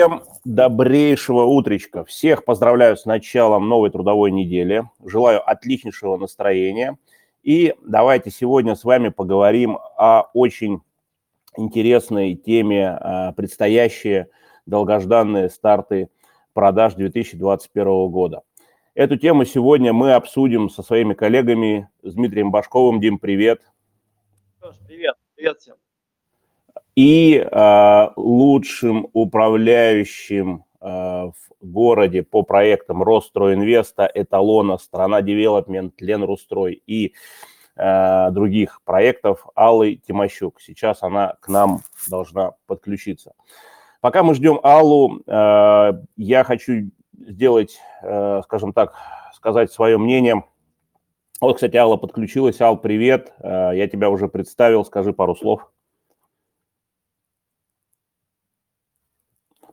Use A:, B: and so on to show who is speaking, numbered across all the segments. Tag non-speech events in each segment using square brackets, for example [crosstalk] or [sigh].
A: Всем добрейшего утречка. Всех поздравляю с началом новой трудовой недели. Желаю отличнейшего настроения. И давайте сегодня с вами поговорим о очень интересной теме а, предстоящие долгожданные старты продаж 2021 года. Эту тему сегодня мы обсудим со своими коллегами с Дмитрием Башковым. Дим, привет.
B: Привет, привет всем
A: и э, лучшим управляющим э, в городе по проектам Росстроинвеста, Эталона, Страна Девелопмент, Ленрустрой и э, других проектов Аллы Тимощук. Сейчас она к нам должна подключиться. Пока мы ждем Аллу, я хочу сделать, скажем так, сказать свое мнение. Вот, кстати, Алла подключилась. Ал, привет. Я тебя уже представил. Скажи пару слов.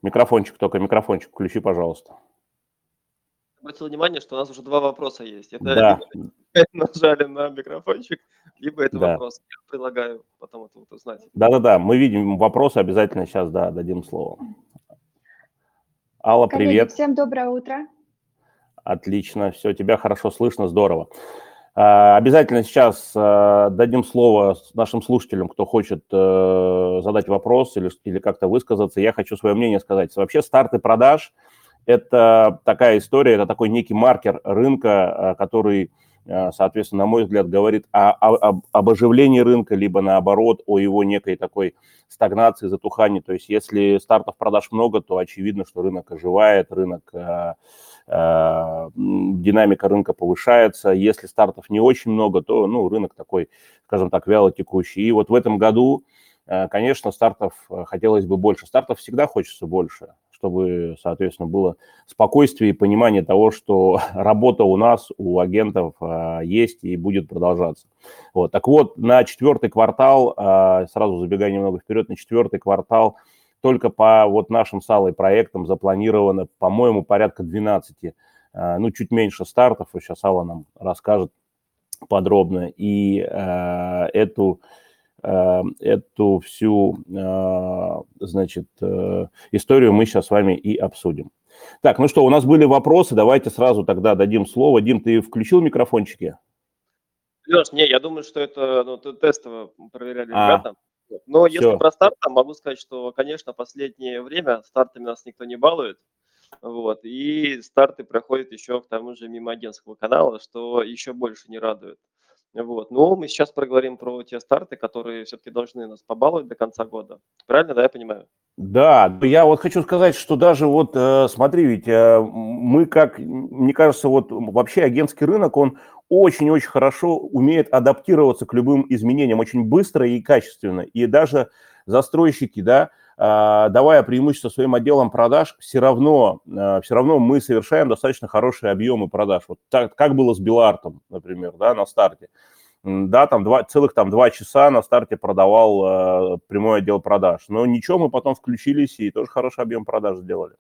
A: Микрофончик только, микрофончик включи, пожалуйста.
B: Обратил внимание, что у нас уже два вопроса есть. Это
A: да.
B: нажали на микрофончик, либо это да. вопрос. Я предлагаю потом это вот узнать.
A: Да-да-да, мы видим вопросы, обязательно сейчас, да, дадим слово. Алла, Коллеги, привет.
C: Всем доброе утро.
A: Отлично, все, тебя хорошо слышно, здорово. А, обязательно сейчас а, дадим слово нашим слушателям, кто хочет э, задать вопрос или, или как-то высказаться. Я хочу свое мнение сказать. Вообще старты продаж – это такая история, это такой некий маркер рынка, а, который, соответственно, на мой взгляд, говорит о, о, об оживлении рынка, либо наоборот, о его некой такой стагнации, затухании. То есть если стартов продаж много, то очевидно, что рынок оживает, рынок динамика рынка повышается. Если стартов не очень много, то ну, рынок такой, скажем так, вяло текущий. И вот в этом году, э, конечно, стартов э, хотелось бы больше. Стартов всегда хочется больше, чтобы, соответственно, было спокойствие и понимание того, что [laughs] работа у нас, у агентов есть и будет продолжаться. Вот. Так вот, на четвертый квартал, сразу забегая немного вперед, на четвертый квартал – только по вот нашим с Аллой проектам запланировано, по-моему, порядка 12, а, ну, чуть меньше стартов, и сейчас Алла нам расскажет подробно, и э, эту, э, эту всю, э, значит, э, историю мы сейчас с вами и обсудим. Так, ну что, у нас были вопросы, давайте сразу тогда дадим слово. Дим, ты включил микрофончики?
B: Леш, не, я думаю, что это ну, тестово проверяли а, ребята. Но если про старт, могу сказать, что, конечно, последнее время стартами нас никто не балует. Вот, и старты проходят еще к тому же мимо агентского канала, что еще больше не радует. Вот. Но мы сейчас проговорим про те старты, которые все-таки должны нас побаловать до конца года. Правильно, да, я понимаю?
A: Да, я вот хочу сказать, что даже вот, э, смотри, ведь э, мы как, мне кажется, вот вообще агентский рынок, он очень-очень хорошо умеет адаптироваться к любым изменениям очень быстро и качественно. И даже застройщики, да, а, давая преимущество своим отделам продаж, все равно, э, все равно мы совершаем достаточно хорошие объемы продаж. Вот так, как было с Белартом, например, да, на старте да, там два, целых там два часа на старте продавал э, прямой отдел продаж. Но ничего, мы потом включились и тоже хороший объем продаж сделали.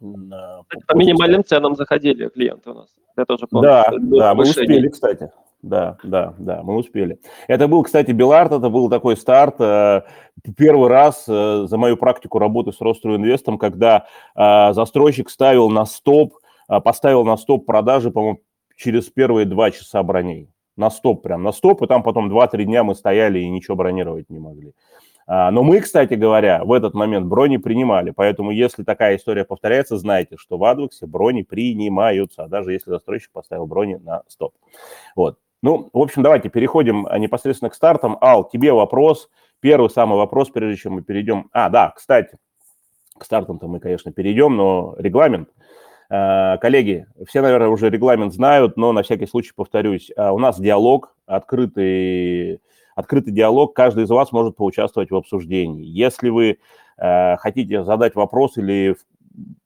B: По минимальным ценам заходили клиенты у нас.
A: Я тоже помню. Да, да, мы успели, кстати. Да, да, да, мы успели. Это был, кстати, Белард, это был такой старт. Э, первый раз э, за мою практику работы с Ростройинвестом, когда э, застройщик ставил на стоп, поставил на стоп продажи, по-моему, через первые два часа броней на стоп, прям на стоп, и там потом 2-3 дня мы стояли и ничего бронировать не могли. А, но мы, кстати говоря, в этот момент брони принимали, поэтому если такая история повторяется, знайте, что в Адвоксе брони принимаются, даже если застройщик поставил брони на стоп. Вот. Ну, в общем, давайте переходим а, непосредственно к стартам. Ал, тебе вопрос. Первый самый вопрос, прежде чем мы перейдем. А, да, кстати, к стартам-то мы, конечно, перейдем, но регламент – Э, коллеги, все, наверное, уже регламент знают, но на всякий случай повторюсь. У нас диалог, открытый, открытый диалог, каждый из вас может поучаствовать в обсуждении. Если вы э, хотите задать вопрос или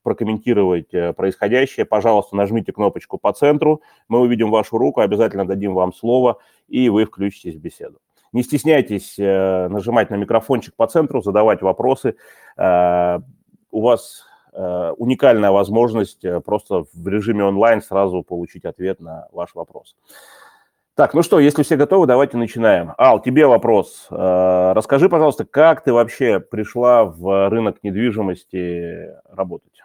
A: прокомментировать происходящее, пожалуйста, нажмите кнопочку по центру, мы увидим вашу руку, обязательно дадим вам слово, и вы включитесь в беседу. Не стесняйтесь нажимать на микрофончик по центру, задавать вопросы. У вас Э, уникальная возможность э, просто в режиме онлайн сразу получить ответ на ваш вопрос. Так, ну что, если все готовы, давайте начинаем. Ал, тебе вопрос. Э, расскажи, пожалуйста, как ты вообще пришла в рынок недвижимости работать?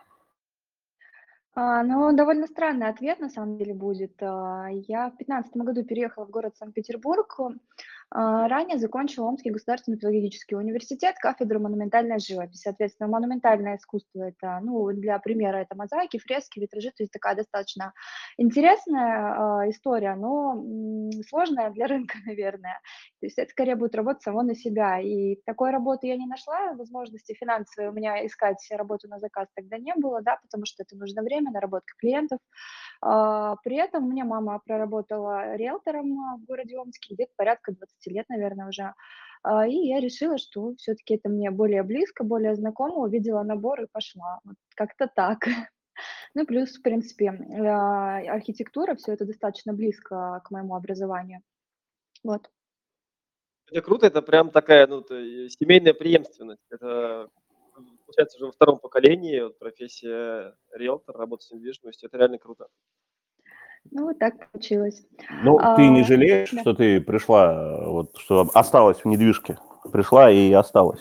C: А, ну, довольно странный ответ на самом деле будет. А, я в 2015 году переехала в город Санкт-Петербург. А, ранее закончила Омский государственный педагогический университет, кафедру монументальной живописи. Соответственно, монументальное искусство это, ну, для примера, это мозаики, фрески, витражи, то есть такая достаточно интересная э, история, но сложная для рынка, [laughs] наверное. То есть это скорее будет работа само на себя. И такой работы я не нашла, возможности финансовые у меня искать работу на заказ тогда не было, да, потому что это нужно время, наработка клиентов. А, при этом у меня мама проработала риэлтором в городе Омске где-то порядка 20 лет, наверное, уже. А, и я решила, что все-таки это мне более близко, более знакомо, увидела набор и пошла. Вот как-то так. [laughs] Ну, плюс, в принципе, а, архитектура, все это достаточно близко к моему образованию. Вот.
B: Это круто, это прям такая, ну, семейная преемственность. Это получается, уже во втором поколении вот, профессия риэлтор, работа с недвижимостью, это реально круто.
C: Ну, вот так получилось.
A: Ну, а, ты не жалеешь, да. что ты пришла, вот, что осталась в недвижке? Пришла и осталась.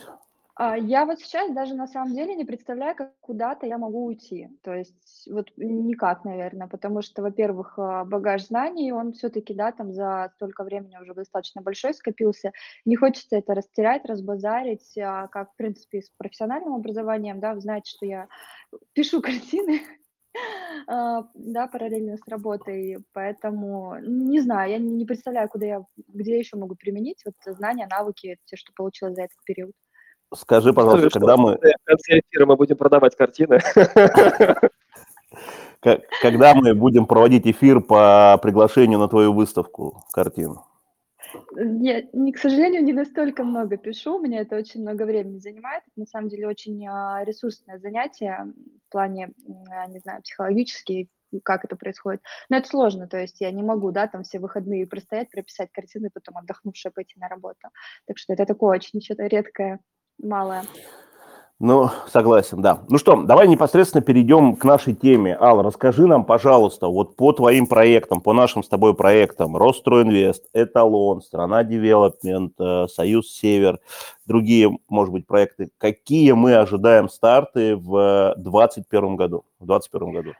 C: А, я вот сейчас даже на самом деле не представляю, как куда-то я могу уйти. То есть вот никак, наверное, потому что, во-первых, а, багаж знаний, он все-таки, да, там за столько времени уже достаточно большой скопился. Не хочется это растерять, разбазарить, а как, в принципе, с профессиональным образованием, да, вы знаете, что я пишу [laughs] картины, да, параллельно с работой, поэтому не знаю, я не представляю, куда я, где еще могу применить вот знания, навыки, те, что получилось за этот период.
A: Скажи, пожалуйста, когда мы...
B: В конце эфира мы будем продавать картины. [laughs]
A: Когда мы будем проводить эфир по приглашению на твою выставку картин?
C: Я, не, к сожалению, не настолько много пишу, у меня это очень много времени занимает. Это, на самом деле, очень а, ресурсное занятие в плане, не знаю, психологически, как это происходит. Но это сложно, то есть я не могу, да, там все выходные простоять, прописать картины, потом отдохнувшая пойти на работу. Так что это такое очень что-то редкое малая.
A: Ну, согласен, да. Ну что, давай непосредственно перейдем к нашей теме. Алла, расскажи нам, пожалуйста, вот по твоим проектам, по нашим с тобой проектам, Росстроинвест, Эталон, Страна Девелопмент, э, Союз Север, другие, может быть, проекты, какие мы ожидаем старты в 2021 году? В 2021 году.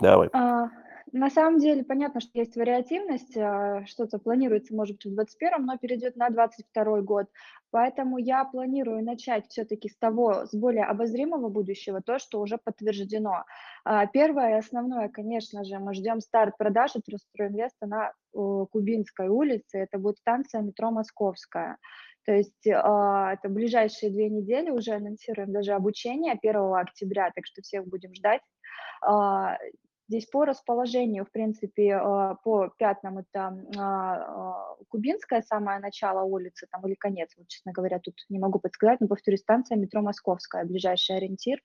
A: Давай.
C: А, на самом деле, понятно, что есть вариативность, а, что-то планируется, может быть, в 2021, но перейдет на 2022 год. Поэтому я планирую начать все-таки с того, с более обозримого будущего, то, что уже подтверждено. А, первое и основное, конечно же, мы ждем старт продаж от Росстроинвеста на Кубинской улице. Это будет станция метро Московская. То есть а, это ближайшие две недели уже анонсируем даже обучение 1 октября, так что всех будем ждать. Здесь по расположению, в принципе, а, по пятнам это а, а, Кубинское самое начало улицы, там или конец, вот, честно говоря, тут не могу подсказать, но, повторюсь, станция метро Московская, ближайший ориентир.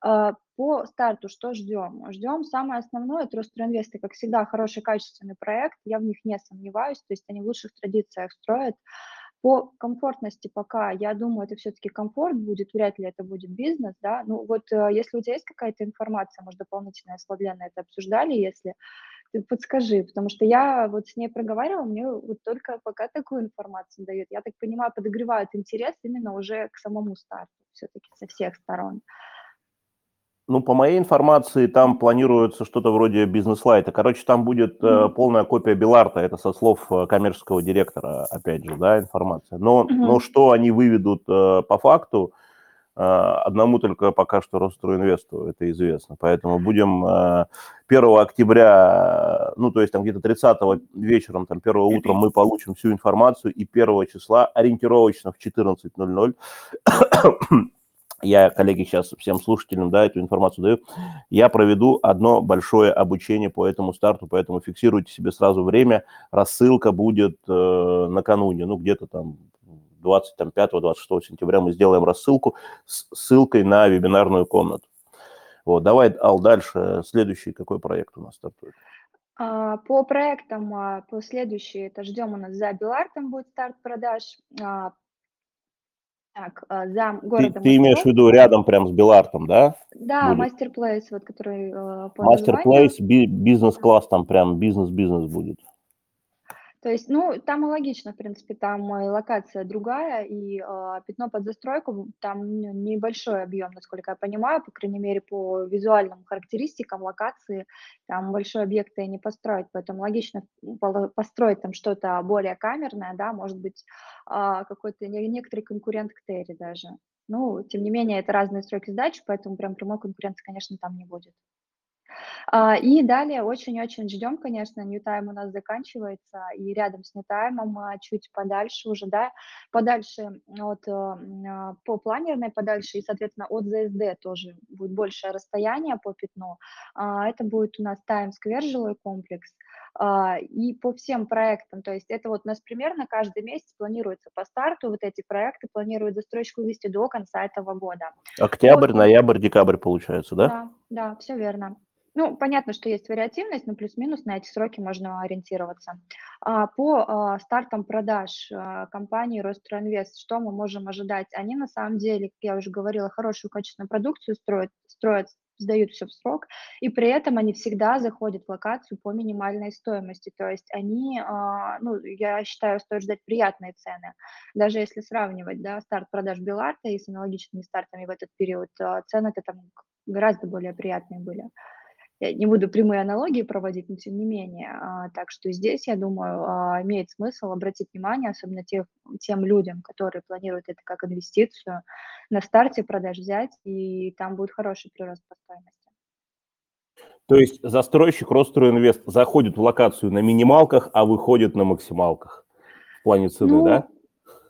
C: По старту что ждем? Ждем самое основное, это Ростринвесты, как всегда, хороший качественный проект, я в них не сомневаюсь, то есть они в лучших традициях строят. По комфортности пока, я думаю, это все-таки комфорт будет, вряд ли это будет бизнес, да. Ну вот э, если у тебя есть какая-то информация, может, дополнительная, с Владленой это обсуждали, если ты подскажи, потому что я вот с ней проговаривала, мне вот только пока такую информацию дают. Я так понимаю, подогревают интерес именно уже к самому старту все-таки со всех сторон.
A: Ну, по моей информации, там планируется что-то вроде бизнес-лайта. Короче, там будет mm-hmm. полная копия Беларта, это со слов э, коммерческого директора, опять же, да, информация. Но, mm-hmm. но что они выведут э, по факту, э, одному только пока что Ростройинвесту это известно. Поэтому будем э, 1 октября, ну, то есть там где-то 30 вечером, там 1 утром мы получим всю информацию, и 1 числа ориентировочно в 14.00 я, коллеги, сейчас всем слушателям да, эту информацию даю, я проведу одно большое обучение по этому старту, поэтому фиксируйте себе сразу время, рассылка будет э, накануне, ну, где-то там 25-26 сентября мы сделаем рассылку с ссылкой на вебинарную комнату. Вот, давай, Ал, дальше, следующий какой проект у нас стартует?
C: А, по проектам, а, по следующей, это ждем у нас за Белартом будет старт продаж, а,
A: так, а, за городом. Ты, ты имеешь в виду рядом прям с Белартом, да?
C: Да, мастер-плейс, вот, который
A: э, по Мастер-плейс, бизнес-класс там прям бизнес-бизнес будет.
C: То есть, ну, там и логично, в принципе, там и локация другая, и э, пятно под застройку, там ну, небольшой объем, насколько я понимаю, по крайней мере, по визуальным характеристикам локации, там большой объект и не построить, поэтому логично построить там что-то более камерное, да, может быть, э, какой-то некоторый конкурент к Терри даже. Ну, тем не менее, это разные сроки сдачи, поэтому прям прямой конкуренции, конечно, там не будет. А, и далее очень-очень ждем, конечно, Ньютайм у нас заканчивается, и рядом с Ньютаймом, а, чуть подальше уже, да, подальше от, а, по планерной подальше и, соответственно, от ЗСД тоже будет большее расстояние по пятну. Это будет у нас Таймсквер жилой комплекс. И по всем проектам, то есть это вот у нас примерно каждый месяц планируется по старту, вот эти проекты планируют застройщику вывести до конца этого года.
A: Октябрь, вот. ноябрь, декабрь получается, да?
C: Да, да, все верно. Ну, понятно, что есть вариативность, но плюс-минус на эти сроки можно ориентироваться. А, по а, стартам продаж а, компании Ростройинвест, что мы можем ожидать? Они на самом деле, как я уже говорила, хорошую качественную продукцию строят, строят сдают все в срок, и при этом они всегда заходят в локацию по минимальной стоимости, то есть они, ну, я считаю, стоит ждать приятные цены. Даже если сравнивать, да, старт продаж Беларта и с аналогичными стартами в этот период, цены-то там гораздо более приятные были. Я не буду прямые аналогии проводить, но тем не менее. А, так что здесь, я думаю, а, имеет смысл обратить внимание, особенно тех, тем людям, которые планируют это как инвестицию, на старте продаж взять, и там будет хороший прирост по стоимости.
A: То есть застройщик Ростройинвест заходит в локацию на минималках, а выходит на максималках в плане цены, ну, да?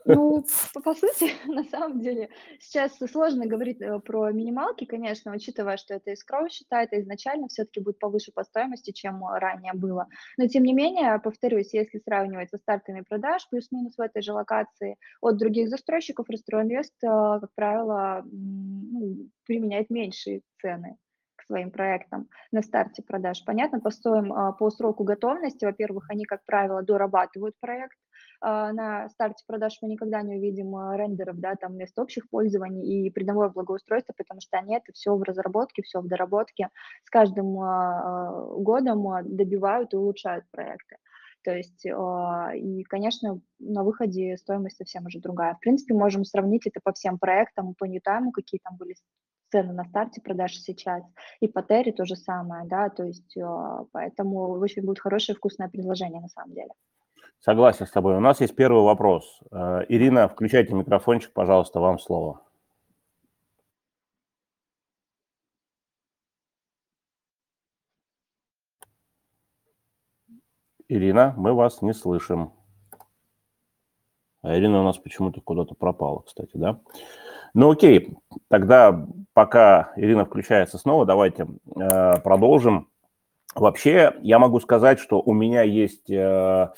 C: Ну, по, по сути, [laughs] на самом деле, сейчас сложно говорить э, про минималки, конечно, учитывая, что это искроу считает, и изначально все-таки будет повыше по стоимости, чем ранее было. Но, тем не менее, повторюсь, если сравнивать со стартами продаж, плюс-минус в этой же локации от других застройщиков, Ростройинвест, э, как правило, ну, применяет меньшие цены своим проектам на старте продаж. Понятно, по, стоим, э, по сроку готовности, во-первых, они, как правило, дорабатывают проект, а, на старте продаж мы никогда не увидим а, рендеров, да, там вместо общих пользований и придомовое благоустройство, потому что они это все в разработке, все в доработке, с каждым а, годом добивают и улучшают проекты. То есть, и, конечно, на выходе стоимость совсем уже другая. В принципе, можем сравнить это по всем проектам, по Ньютайму, какие там были цены на старте продаж сейчас, и по Терри то же самое, да, то есть, поэтому очень будет хорошее вкусное предложение на самом деле.
A: Согласен с тобой. У нас есть первый вопрос. Э, Ирина, включайте микрофончик, пожалуйста, вам слово. Ирина, мы вас не слышим. А Ирина у нас почему-то куда-то пропала, кстати, да? Ну окей, тогда пока Ирина включается снова, давайте э, продолжим. Вообще, я могу сказать, что у меня есть... Э,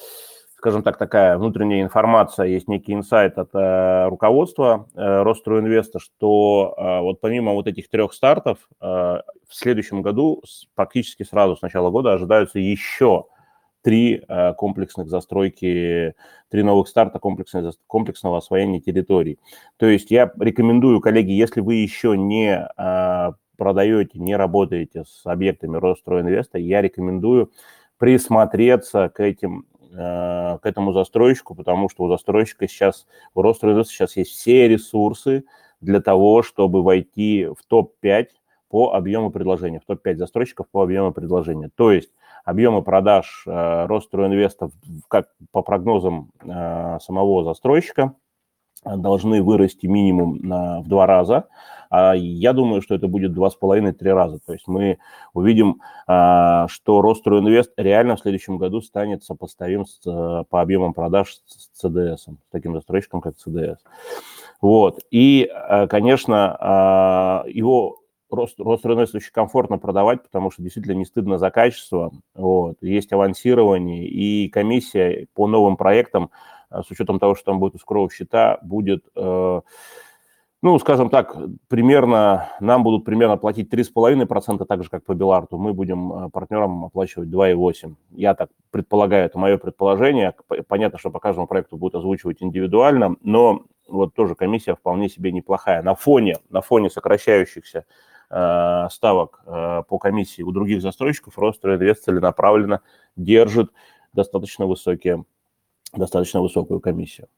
A: скажем так, такая внутренняя информация, есть некий инсайт от э, руководства э, Ростройинвеста, что э, вот помимо вот этих трех стартов, э, в следующем году практически сразу с начала года ожидаются еще три э, комплексных застройки, три новых старта комплексного, комплексного освоения территорий. То есть я рекомендую, коллеги, если вы еще не э, продаете, не работаете с объектами Ростройинвеста, я рекомендую присмотреться к этим к этому застройщику, потому что у застройщика сейчас, у Ростройинвеста сейчас есть все ресурсы для того, чтобы войти в топ-5 по объему предложения, в топ-5 застройщиков по объему предложения. То есть объемы продаж э, Ростройинвеста, как по прогнозам э, самого застройщика, должны вырасти минимум на, в два раза. А я думаю, что это будет два с половиной-три раза. То есть мы увидим, а, что Ростройинвест реально в следующем году станет сопоставим с, по объемам продаж с ЦДС, с таким застройщиком, как ЦДС. Вот. И, а, конечно, а, его Рост, Ростройинвест очень комфортно продавать, потому что действительно не стыдно за качество. Вот. Есть авансирование, и комиссия по новым проектам, с учетом того, что там будет ускров счета, будет э, ну, скажем так, примерно, нам будут примерно платить 3,5%, так же, как по Беларту, мы будем э, партнерам оплачивать 2,8%. Я так предполагаю, это мое предположение. Понятно, что по каждому проекту будут озвучивать индивидуально, но вот тоже комиссия вполне себе неплохая. На фоне, на фоне сокращающихся э, ставок по комиссии у других застройщиков Ростройинвест целенаправленно держит достаточно высокие достаточно высокую комиссию.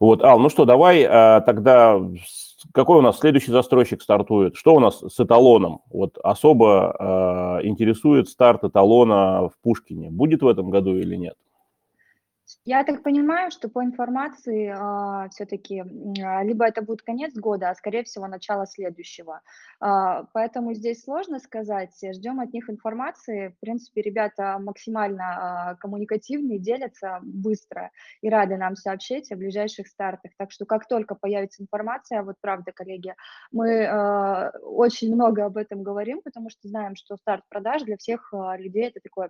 A: Вот, Ал, ну что, давай а, тогда, какой у нас следующий застройщик стартует? Что у нас с эталоном? Вот особо а, интересует старт эталона в Пушкине. Будет в этом году или нет?
C: Я так понимаю, что по информации а, все-таки а, либо это будет конец года, а скорее всего начало следующего. А, поэтому здесь сложно сказать. Ждем от них информации. В принципе, ребята максимально а, коммуникативные, делятся быстро и рады нам сообщить о ближайших стартах. Так что как только появится информация, вот правда, коллеги, мы а, очень много об этом говорим, потому что знаем, что старт продаж для всех а, людей это такое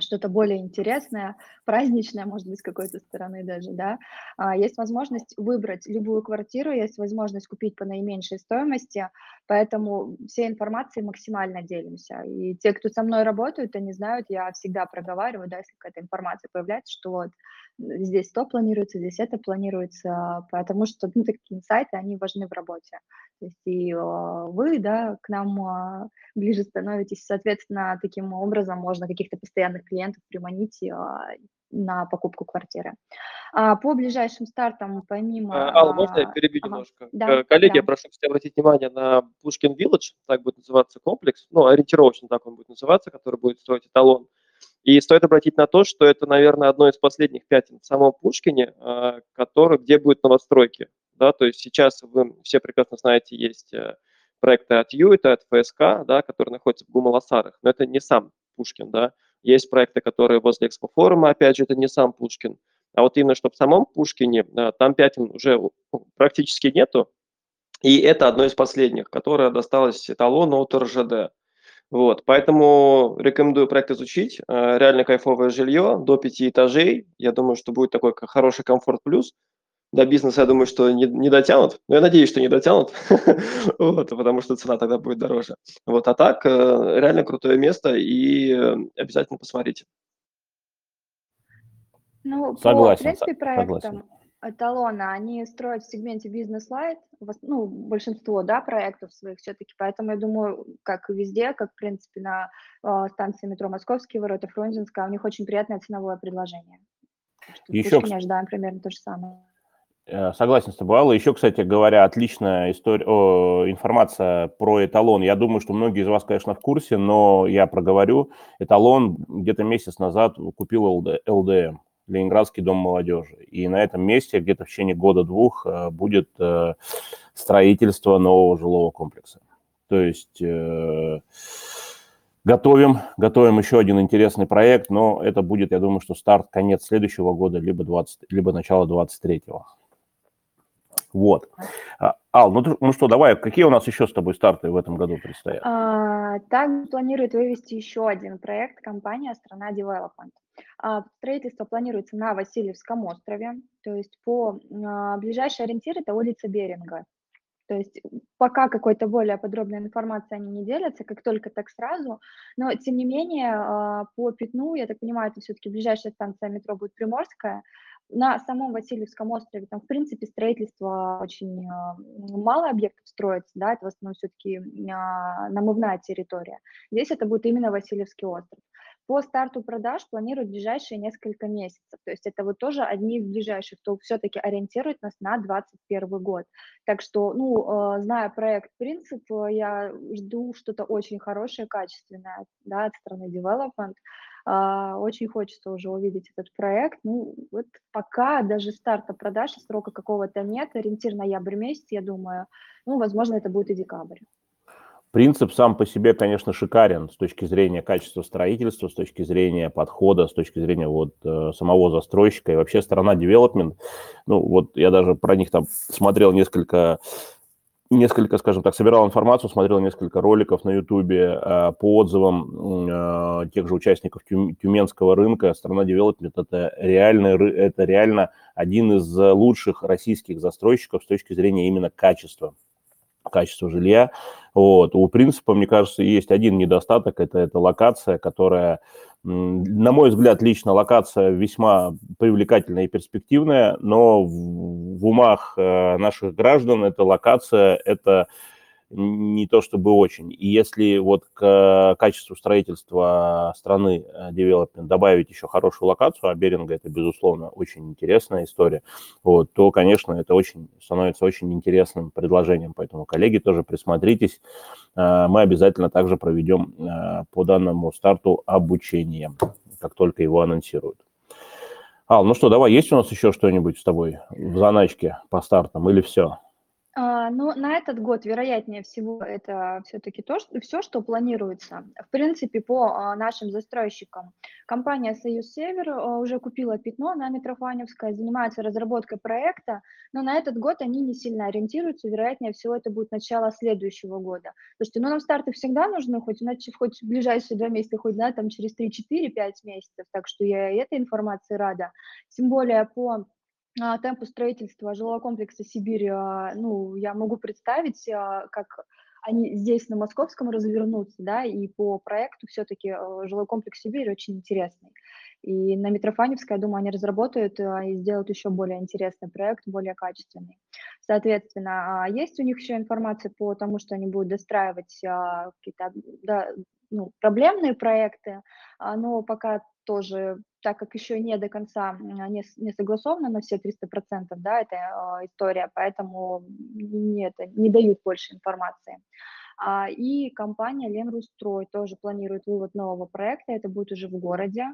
C: что-то более интересное, праздничное, может быть, с какой-то стороны даже, да, а, есть возможность выбрать любую квартиру, есть возможность купить по наименьшей стоимости, поэтому всей информацией максимально делимся. И те, кто со мной работают, они знают, я всегда проговариваю, да, если какая-то информация появляется, что вот здесь то планируется, здесь это планируется, потому что ну, такие инсайты, они важны в работе. То есть и э, вы, да, к нам э, ближе становитесь, соответственно, таким образом можно каких-то постоянных клиентов приманить э, на покупку квартиры. А по ближайшим стартам, помимо...
B: А, Алла, можно я перебью ага. немножко? Да, Коллеги, да. я прошу вас обратить внимание на Пушкин Village, так будет называться комплекс, ну, ориентировочно так он будет называться, который будет строить эталон. И стоит обратить на то, что это, наверное, одно из последних пятен в самом Пушкине, а, который, где будут новостройки. Да, то есть сейчас вы все прекрасно знаете, есть э, проекты от Юита, от ФСК, да, которые находятся в Гумаласарах, но это не сам Пушкин, да. Есть проекты, которые возле Экспофорума, опять же, это не сам Пушкин. А вот именно, что в самом Пушкине, э, там пятен уже практически нету, и это одно из последних, которое досталось эталону от РЖД. Вот, поэтому рекомендую проект изучить. Э, реально кайфовое жилье до пяти этажей. Я думаю, что будет такой хороший комфорт плюс. До бизнеса, я думаю, что не, не дотянут. Но я надеюсь, что не дотянут, [laughs] вот, потому что цена тогда будет дороже. Вот, а так, э, реально крутое место и э, обязательно посмотрите.
C: Ну, согласен, по, в принципе, проектам, согласен эталона, они строят в сегменте бизнес-лайт, ну, большинство, да, проектов своих все-таки, поэтому я думаю, как и везде, как, в принципе, на э, станции метро Московские ворота, Фрунзенская, у них очень приятное ценовое предложение. Еще, не ожидаем примерно то же самое.
A: Э, согласен с тобой, Алла. Еще, кстати говоря, отличная история, о, информация про эталон. Я думаю, что многие из вас, конечно, в курсе, но я проговорю. Эталон где-то месяц назад купил ЛД, ЛДМ. Ленинградский дом молодежи. И на этом месте где-то в течение года-двух э, будет э, строительство нового жилого комплекса. То есть э, готовим, готовим еще один интересный проект, но это будет, я думаю, что старт конец следующего года, либо, 20, либо начало 23-го. Вот. А, Ал, ну, ну что, давай, какие у нас еще с тобой старты в этом году предстоят?
C: А, так планирует вывести еще один проект компания «Страна Development». А, строительство планируется на Васильевском острове, то есть по а, ближайший ориентир это улица Беринга. То есть пока какой-то более подробной информации они не делятся, как только так сразу, но тем не менее а, по Пятну, я так понимаю, это все-таки ближайшая станция метро будет Приморская, на самом Васильевском острове там, в принципе, строительство очень мало объектов строится, да, это в основном все-таки намывная территория. Здесь это будет именно Васильевский остров. По старту продаж планируют ближайшие несколько месяцев. То есть это вот тоже одни из ближайших, кто все-таки ориентирует нас на 2021 год. Так что, ну, э, зная проект принцип, я жду что-то очень хорошее, качественное да, от страны development. Uh, очень хочется уже увидеть этот проект. Ну, вот пока даже старта продаж срока какого-то нет, ориентир ноябрь месяц, я думаю. Ну, возможно, это будет и декабрь.
A: Принцип сам по себе, конечно, шикарен с точки зрения качества строительства, с точки зрения подхода, с точки зрения вот э, самого застройщика и вообще сторона development. Ну, вот я даже про них там смотрел несколько, несколько, скажем так, собирал информацию, смотрел несколько роликов на Ютубе э, по отзывам э, тех же участников тюм, тюменского рынка. Страна development это реально, это реально один из лучших российских застройщиков с точки зрения именно качества качества жилья. Вот. У принципа, мне кажется, есть один недостаток, это, это локация, которая, на мой взгляд, лично локация весьма привлекательная и перспективная, но в, в умах э, наших граждан эта локация – это не то чтобы очень. И если вот к качеству строительства страны development добавить еще хорошую локацию, а Беринга это, безусловно, очень интересная история, вот, то, конечно, это очень становится очень интересным предложением. Поэтому, коллеги, тоже присмотритесь. Мы обязательно также проведем по данному старту обучение, как только его анонсируют. Ал, ну что, давай, есть у нас еще что-нибудь с тобой в заначке по стартам или все?
C: А, ну, на этот год, вероятнее всего, это все-таки то, что, все, что планируется. В принципе, по а, нашим застройщикам, компания «Союз Север» а, уже купила пятно на Митрофаневской, занимается разработкой проекта, но на этот год они не сильно ориентируются, вероятнее всего, это будет начало следующего года. Что, ну, нам старты всегда нужны, хоть, иначе, хоть в ближайшие два месяца, хоть, да, там через 3-4-5 месяцев, так что я этой информации рада. Тем более по а, темпу строительства жилого комплекса Сибирь, а, ну, я могу представить, а, как они здесь на Московском развернутся, да, и по проекту все-таки жилой комплекс Сибирь очень интересный. И на Митрофаневской, я думаю, они разработают и сделают еще более интересный проект, более качественный. Соответственно, есть у них еще информация по тому, что они будут достраивать какие-то да, ну, проблемные проекты, но пока тоже, так как еще не до конца не, не согласовано на все 300%, да, эта э, история, поэтому не, это, не дают больше информации. А, и компания Ленрустрой тоже планирует вывод нового проекта, это будет уже в городе.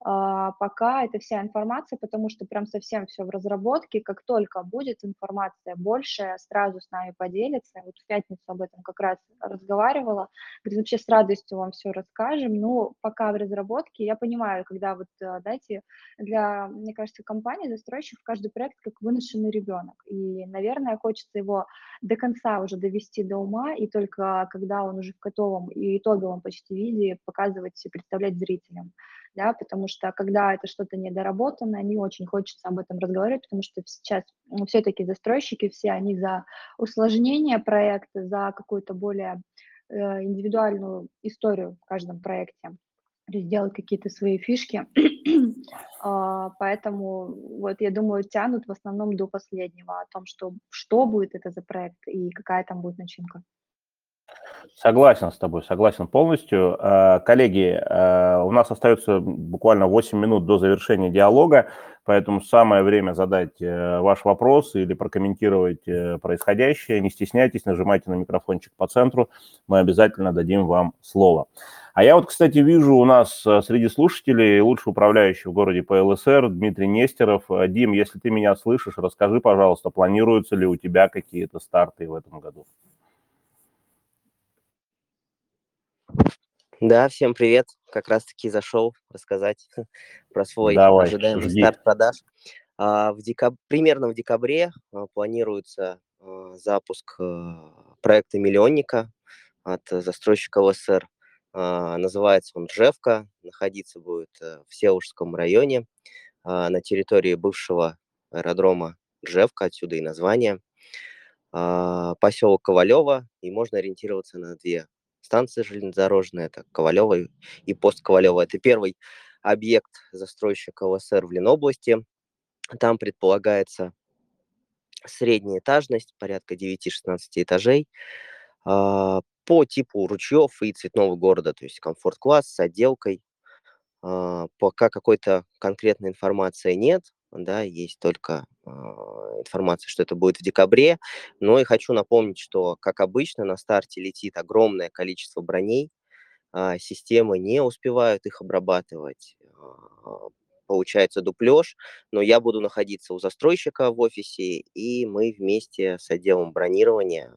C: А, пока это вся информация, потому что прям совсем все в разработке. Как только будет информация больше, сразу с нами поделится. Вот в пятницу об этом как раз разговаривала. Говорит, вообще с радостью вам все расскажем. Но пока в разработке, я понимаю, когда вот, дайте, для, мне кажется, компании, застройщиков, каждый проект как выношенный ребенок. И, наверное, хочется его до конца уже довести до ума, и только когда он уже в готовом и итоговом почти виде показывать и представлять зрителям да, потому что когда это что-то недоработанное, не очень хочется об этом разговаривать, потому что сейчас ну, все-таки застройщики все, они за усложнение проекта, за какую-то более э, индивидуальную историю в каждом проекте, сделать какие-то свои фишки, [clears throat] а, поэтому вот я думаю тянут в основном до последнего о том, что что будет это за проект и какая там будет начинка.
A: Согласен с тобой, согласен полностью. Э, коллеги, э, у нас остается буквально 8 минут до завершения диалога, поэтому самое время задать э, ваш вопрос или прокомментировать происходящее. Не стесняйтесь, нажимайте на микрофончик по центру, мы обязательно дадим вам слово. А я вот, кстати, вижу у нас среди слушателей лучший управляющий в городе по ЛСР Дмитрий Нестеров. Дим, если ты меня слышишь, расскажи, пожалуйста, планируются ли у тебя какие-то старты в этом году?
D: Да, всем привет. Как раз-таки зашел рассказать [laughs] про свой Давай, ожидаемый жди. старт продаж. А, в декаб... Примерно в декабре а, планируется а, запуск проекта «Миллионника» от застройщика ЛСР. А, называется он «Джевка». Находиться будет а, в Сеушском районе на территории бывшего аэродрома Джевка, отсюда и название. Поселок Ковалева, и можно ориентироваться на две станция железнодорожная, это Ковалева и пост Ковалева. Это первый объект застройщика ЛСР в Ленобласти. Там предполагается средняя этажность, порядка 9-16 этажей, а, по типу ручьев и цветного города, то есть комфорт-класс с отделкой. А, пока какой-то конкретной информации нет, да, есть только э, информация, что это будет в декабре, но и хочу напомнить, что, как обычно, на старте летит огромное количество броней, э, системы не успевают их обрабатывать, э, получается дуплеж, но я буду находиться у застройщика в офисе, и мы вместе с отделом бронирования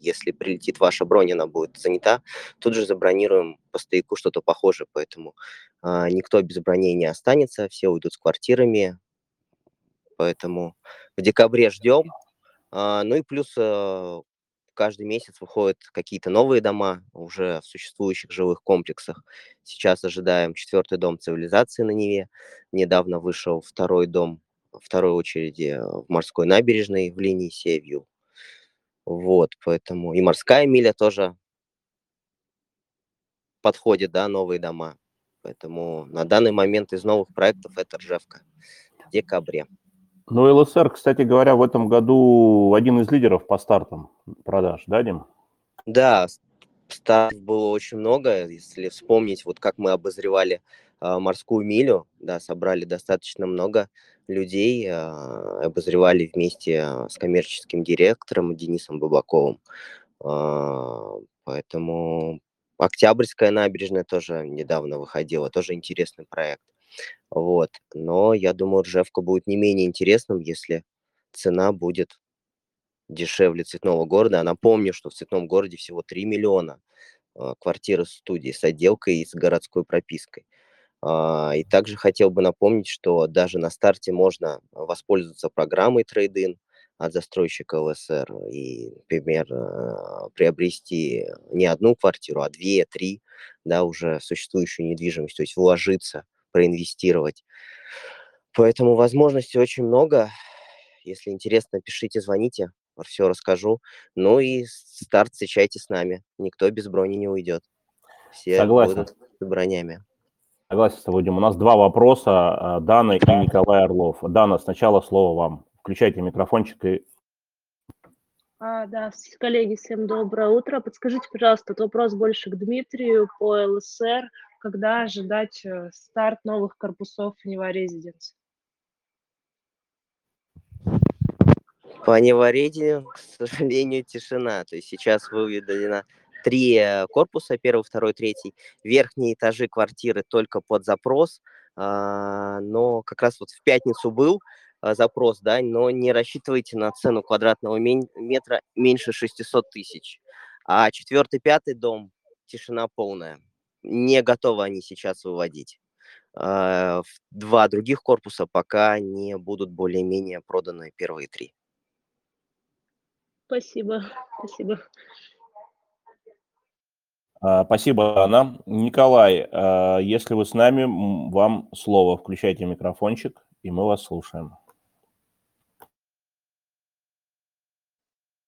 D: если прилетит ваша бронь, она будет занята, тут же забронируем по стояку что-то похожее, поэтому а, никто без броней не останется, все уйдут с квартирами, поэтому в декабре ждем. А, ну и плюс а, каждый месяц выходят какие-то новые дома уже в существующих жилых комплексах. Сейчас ожидаем четвертый дом цивилизации на Неве. Недавно вышел второй дом второй очереди в морской набережной в линии Севью. Вот, поэтому и морская миля тоже подходит, да, новые дома. Поэтому на данный момент из новых проектов это Ржевка в декабре.
A: Ну, ЛСР, кстати говоря, в этом году один из лидеров по стартам продаж, да, Дим?
D: Да, стартов было очень много. Если вспомнить, вот как мы обозревали э, морскую милю, да, собрали достаточно много людей, э, обозревали вместе с коммерческим директором Денисом Бабаковым. Э, поэтому Октябрьская набережная тоже недавно выходила, тоже интересный проект. Вот. Но я думаю, Ржевка будет не менее интересным, если цена будет дешевле цветного города. А напомню, что в цветном городе всего 3 миллиона э, квартиры студии с отделкой и с городской пропиской. А, и также хотел бы напомнить, что даже на старте можно воспользоваться программой Trade-in от застройщика ЛСР и, например, э, приобрести не одну квартиру, а две, три, да, уже существующую недвижимость, то есть вложиться – проинвестировать. Поэтому возможностей очень много. Если интересно, пишите, звоните, все расскажу. Ну и старт встречайте с нами. Никто без брони не уйдет. Все Согласен. будут с бронями.
A: Согласен с тобой, Дим. У нас два вопроса. А, Дана и Николай Орлов. Дана, сначала слово вам. Включайте микрофончик и
E: а, да, коллеги, всем доброе утро. Подскажите, пожалуйста, вопрос больше к Дмитрию по ЛСР когда ожидать э, старт новых корпусов Нева Резиденс?
D: По Нева к сожалению, тишина. То есть сейчас выведено три э, корпуса, первый, второй, третий. Верхние этажи квартиры только под запрос, а, но как раз вот в пятницу был э, запрос, да, но не рассчитывайте на цену квадратного метра меньше 600 тысяч. А четвертый, пятый дом, тишина полная не готовы они сейчас выводить. А, два других корпуса пока не будут более-менее проданы первые три.
E: Спасибо, спасибо.
A: А, спасибо, Анна. Николай, а, если вы с нами, вам слово. Включайте микрофончик, и мы вас слушаем.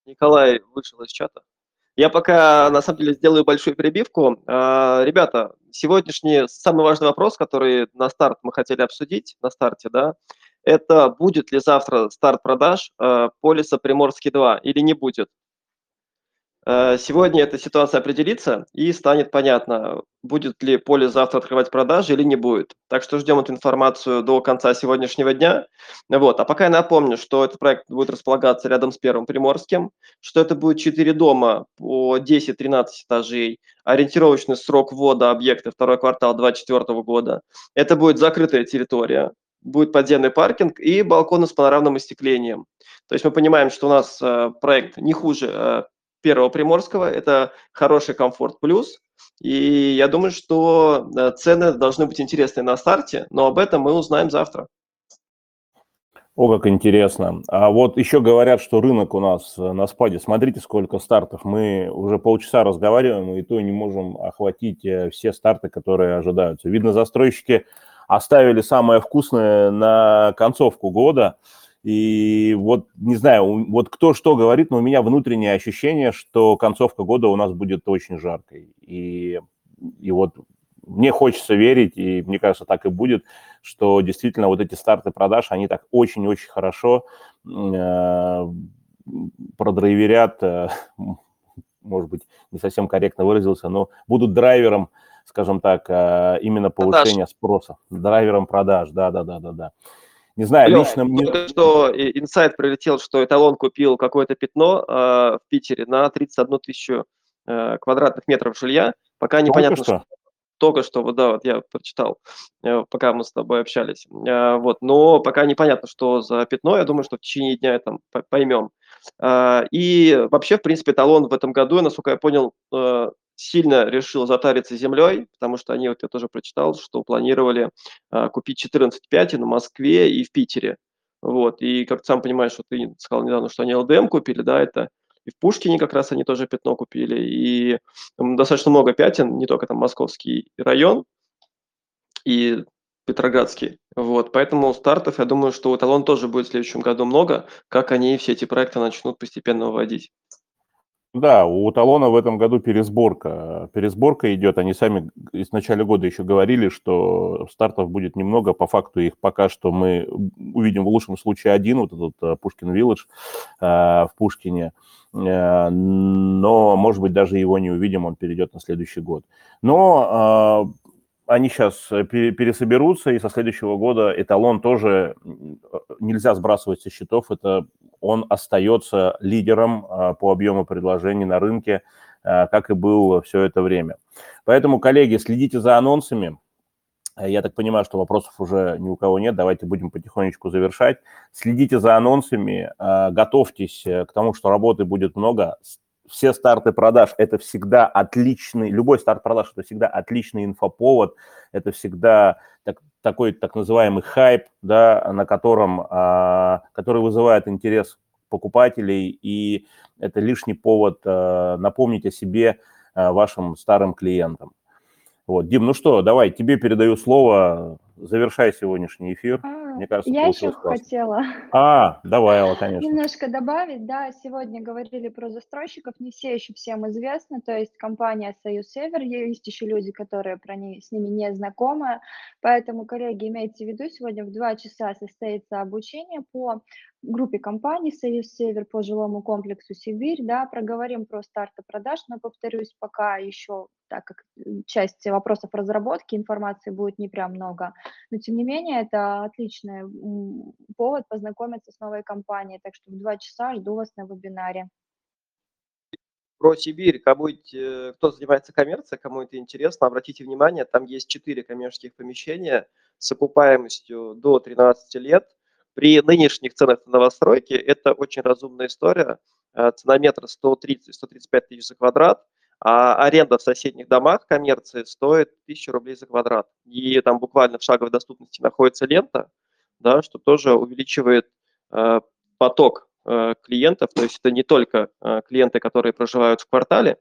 B: Николай вышел из чата. Я пока, на самом деле, сделаю большую перебивку. А, ребята, сегодняшний самый важный вопрос, который на старт мы хотели обсудить, на старте, да, это будет ли завтра старт продаж а, полиса Приморский-2 или не будет. Э, сегодня эта ситуация определится и станет понятно, будет ли поле завтра открывать продажи или не будет. Так что ждем эту информацию до конца сегодняшнего дня. Вот. А пока я напомню, что этот проект будет располагаться рядом с Первым Приморским, что это будет 4 дома по 10-13 этажей, ориентировочный срок ввода объекта второй квартал 2024 года. Это будет закрытая территория, будет подземный паркинг и балконы с панорамным остеклением. То есть мы понимаем, что у нас э, проект не хуже э, первого Приморского. Это хороший комфорт плюс. И я думаю, что э, цены должны быть интересны на старте, но об этом мы узнаем завтра.
A: О, как интересно. А вот еще говорят, что рынок у нас э, на спаде. Смотрите, сколько стартов. Мы уже полчаса разговариваем, и то не можем охватить э, все старты, которые ожидаются. Видно, застройщики оставили самое вкусное на концовку года – и вот, не знаю, вот кто что говорит, но у меня внутреннее ощущение, что концовка года у нас будет очень жаркой. И, и вот мне хочется верить, и мне кажется, так и будет, что действительно вот эти старты продаж, они так очень-очень хорошо э, продрайверят, э, может быть, не совсем корректно выразился, но будут драйвером, скажем так, э, именно повышения продаж. спроса, драйвером продаж, да-да-да-да-да. Не знаю,
B: Лёв, лично мне... Только что инсайт прилетел, что эталон купил какое-то пятно э, в Питере на 31 тысячу э, квадратных метров жилья. Пока непонятно, что? что... Только что, вот да, вот я прочитал, э, пока мы с тобой общались. Э, вот, но пока непонятно, что за пятно. Я думаю, что в течение дня это поймем. Э, и вообще, в принципе, эталон в этом году, насколько я понял, э, сильно решил затариться землей, потому что они, вот я тоже прочитал, что планировали а, купить 14 пятен в Москве и в Питере. Вот, и как сам понимаешь, что ты сказал недавно, что они ЛДМ купили, да, это и в Пушкине как раз они тоже пятно купили, и достаточно много пятен, не только там московский район и Петроградский. Вот, поэтому стартов, я думаю, что у Эталон тоже будет в следующем году много, как они все эти проекты начнут постепенно выводить.
A: Да, у Талона в этом году пересборка. Пересборка идет. Они сами с начала года еще говорили, что стартов будет немного. По факту их пока что мы увидим в лучшем случае один, вот этот э, Пушкин Вилледж э, в Пушкине. Э, но, может быть, даже его не увидим, он перейдет на следующий год. Но они сейчас пересоберутся, и со следующего года эталон тоже нельзя сбрасывать со счетов. Это он остается лидером а, по объему предложений на рынке, а, как и был все это время. Поэтому, коллеги, следите за анонсами. Я так понимаю, что вопросов уже ни у кого нет. Давайте будем потихонечку завершать. Следите за анонсами, а, готовьтесь к тому, что работы будет много. Все старты продаж – это всегда отличный, любой старт продаж – это всегда отличный инфоповод, это всегда так, такой так называемый хайп, да, на котором, а, который вызывает интерес покупателей, и это лишний повод а, напомнить о себе а, вашим старым клиентам. Вот, Дим, ну что, давай, тебе передаю слово, завершай сегодняшний эфир.
C: Мне кажется, Я еще классно. хотела
A: а, давай, конечно.
C: немножко добавить. Да, сегодня говорили про застройщиков, не все еще всем известны. То есть компания «Союз Север», есть еще люди, которые про не, с ними не знакомы. Поэтому, коллеги, имейте в виду, сегодня в 2 часа состоится обучение по группе компаний «Союз Север» по жилому комплексу «Сибирь». Да, проговорим про старты продаж, но, повторюсь, пока еще, так как часть вопросов разработки, информации будет не прям много. Но, тем не менее, это отличный повод познакомиться с новой компанией. Так что в два часа жду вас на вебинаре.
B: Про Сибирь, кому, кто занимается коммерцией, кому это интересно, обратите внимание, там есть четыре коммерческих помещения с окупаемостью до 13 лет. При нынешних ценах на новостройки это очень разумная история. Э, цена метра 130-135 тысяч за квадрат – а аренда в соседних домах коммерции стоит 1000 рублей за квадрат. И там буквально в шаговой доступности находится лента, да, что тоже увеличивает э, поток э, клиентов. То есть это не только э, клиенты, которые проживают в квартале,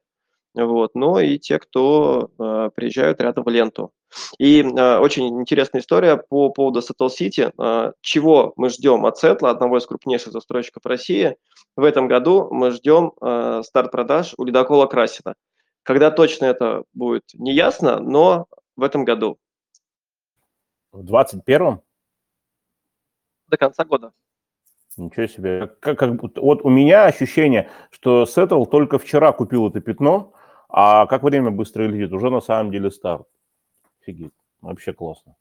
B: вот, но и те, кто э, приезжают рядом в ленту. И э, очень интересная история по поводу Settle City. Э, чего мы ждем от Сетла, одного из крупнейших застройщиков России? В этом году мы ждем э, старт продаж у ледокола Красина. Когда точно это будет, не ясно, но в этом году.
A: В 21-м?
B: До конца года.
A: Ничего себе. Как, как, вот у меня ощущение, что Сеттл только вчера купил это пятно, а как время быстро летит, уже на самом деле старт. Офигеть. Вообще классно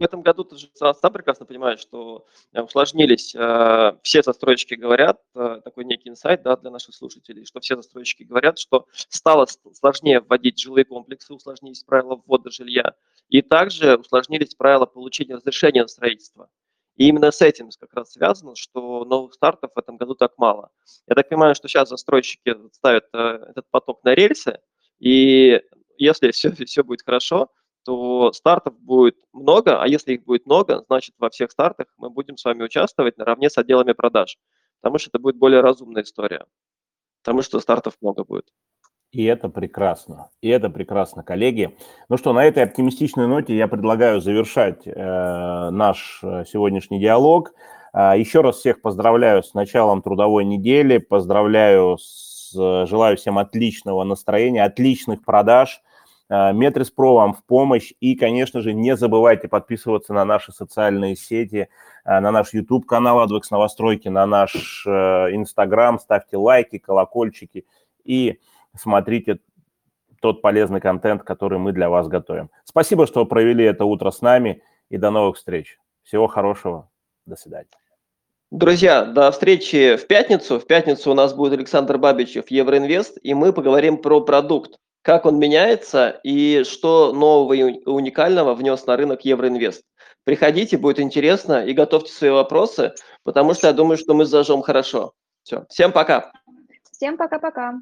B: в этом году ты же сам прекрасно понимаешь, что э, усложнились. Э, все застройщики говорят, э, такой некий инсайт да, для наших слушателей, что все застройщики говорят, что стало сложнее вводить жилые комплексы, усложнились правила ввода жилья, и также усложнились правила получения разрешения на строительство. И именно с этим как раз связано, что новых стартов в этом году так мало. Я так понимаю, что сейчас застройщики ставят этот поток на рельсы, и если все, все будет хорошо, то стартов будет много, а если их будет много, значит во всех стартах мы будем с вами участвовать наравне с отделами продаж, потому что это будет более разумная история, потому что стартов много будет.
A: И это прекрасно. И это прекрасно, коллеги. Ну что, на этой оптимистичной ноте я предлагаю завершать э, наш э, сегодняшний диалог. Э, еще раз всех поздравляю с началом трудовой недели, поздравляю, с, желаю всем отличного настроения, отличных продаж – Э, Метрис Про вам в помощь. И, конечно же, не забывайте подписываться на наши социальные сети, э, на наш YouTube-канал Advex Новостройки, на наш Instagram. Э, ставьте лайки, колокольчики и смотрите тот полезный контент, который мы для вас готовим. Спасибо, что провели это утро с нами, и до новых встреч. Всего хорошего. До свидания.
B: Друзья, до встречи в пятницу. В пятницу у нас будет Александр Бабичев, Евроинвест, и мы поговорим про продукт как он меняется и что нового и уникального внес на рынок Евроинвест. Приходите, будет интересно, и готовьте свои вопросы, потому что я думаю, что мы зажжем хорошо. Все. Всем пока.
C: Всем пока-пока.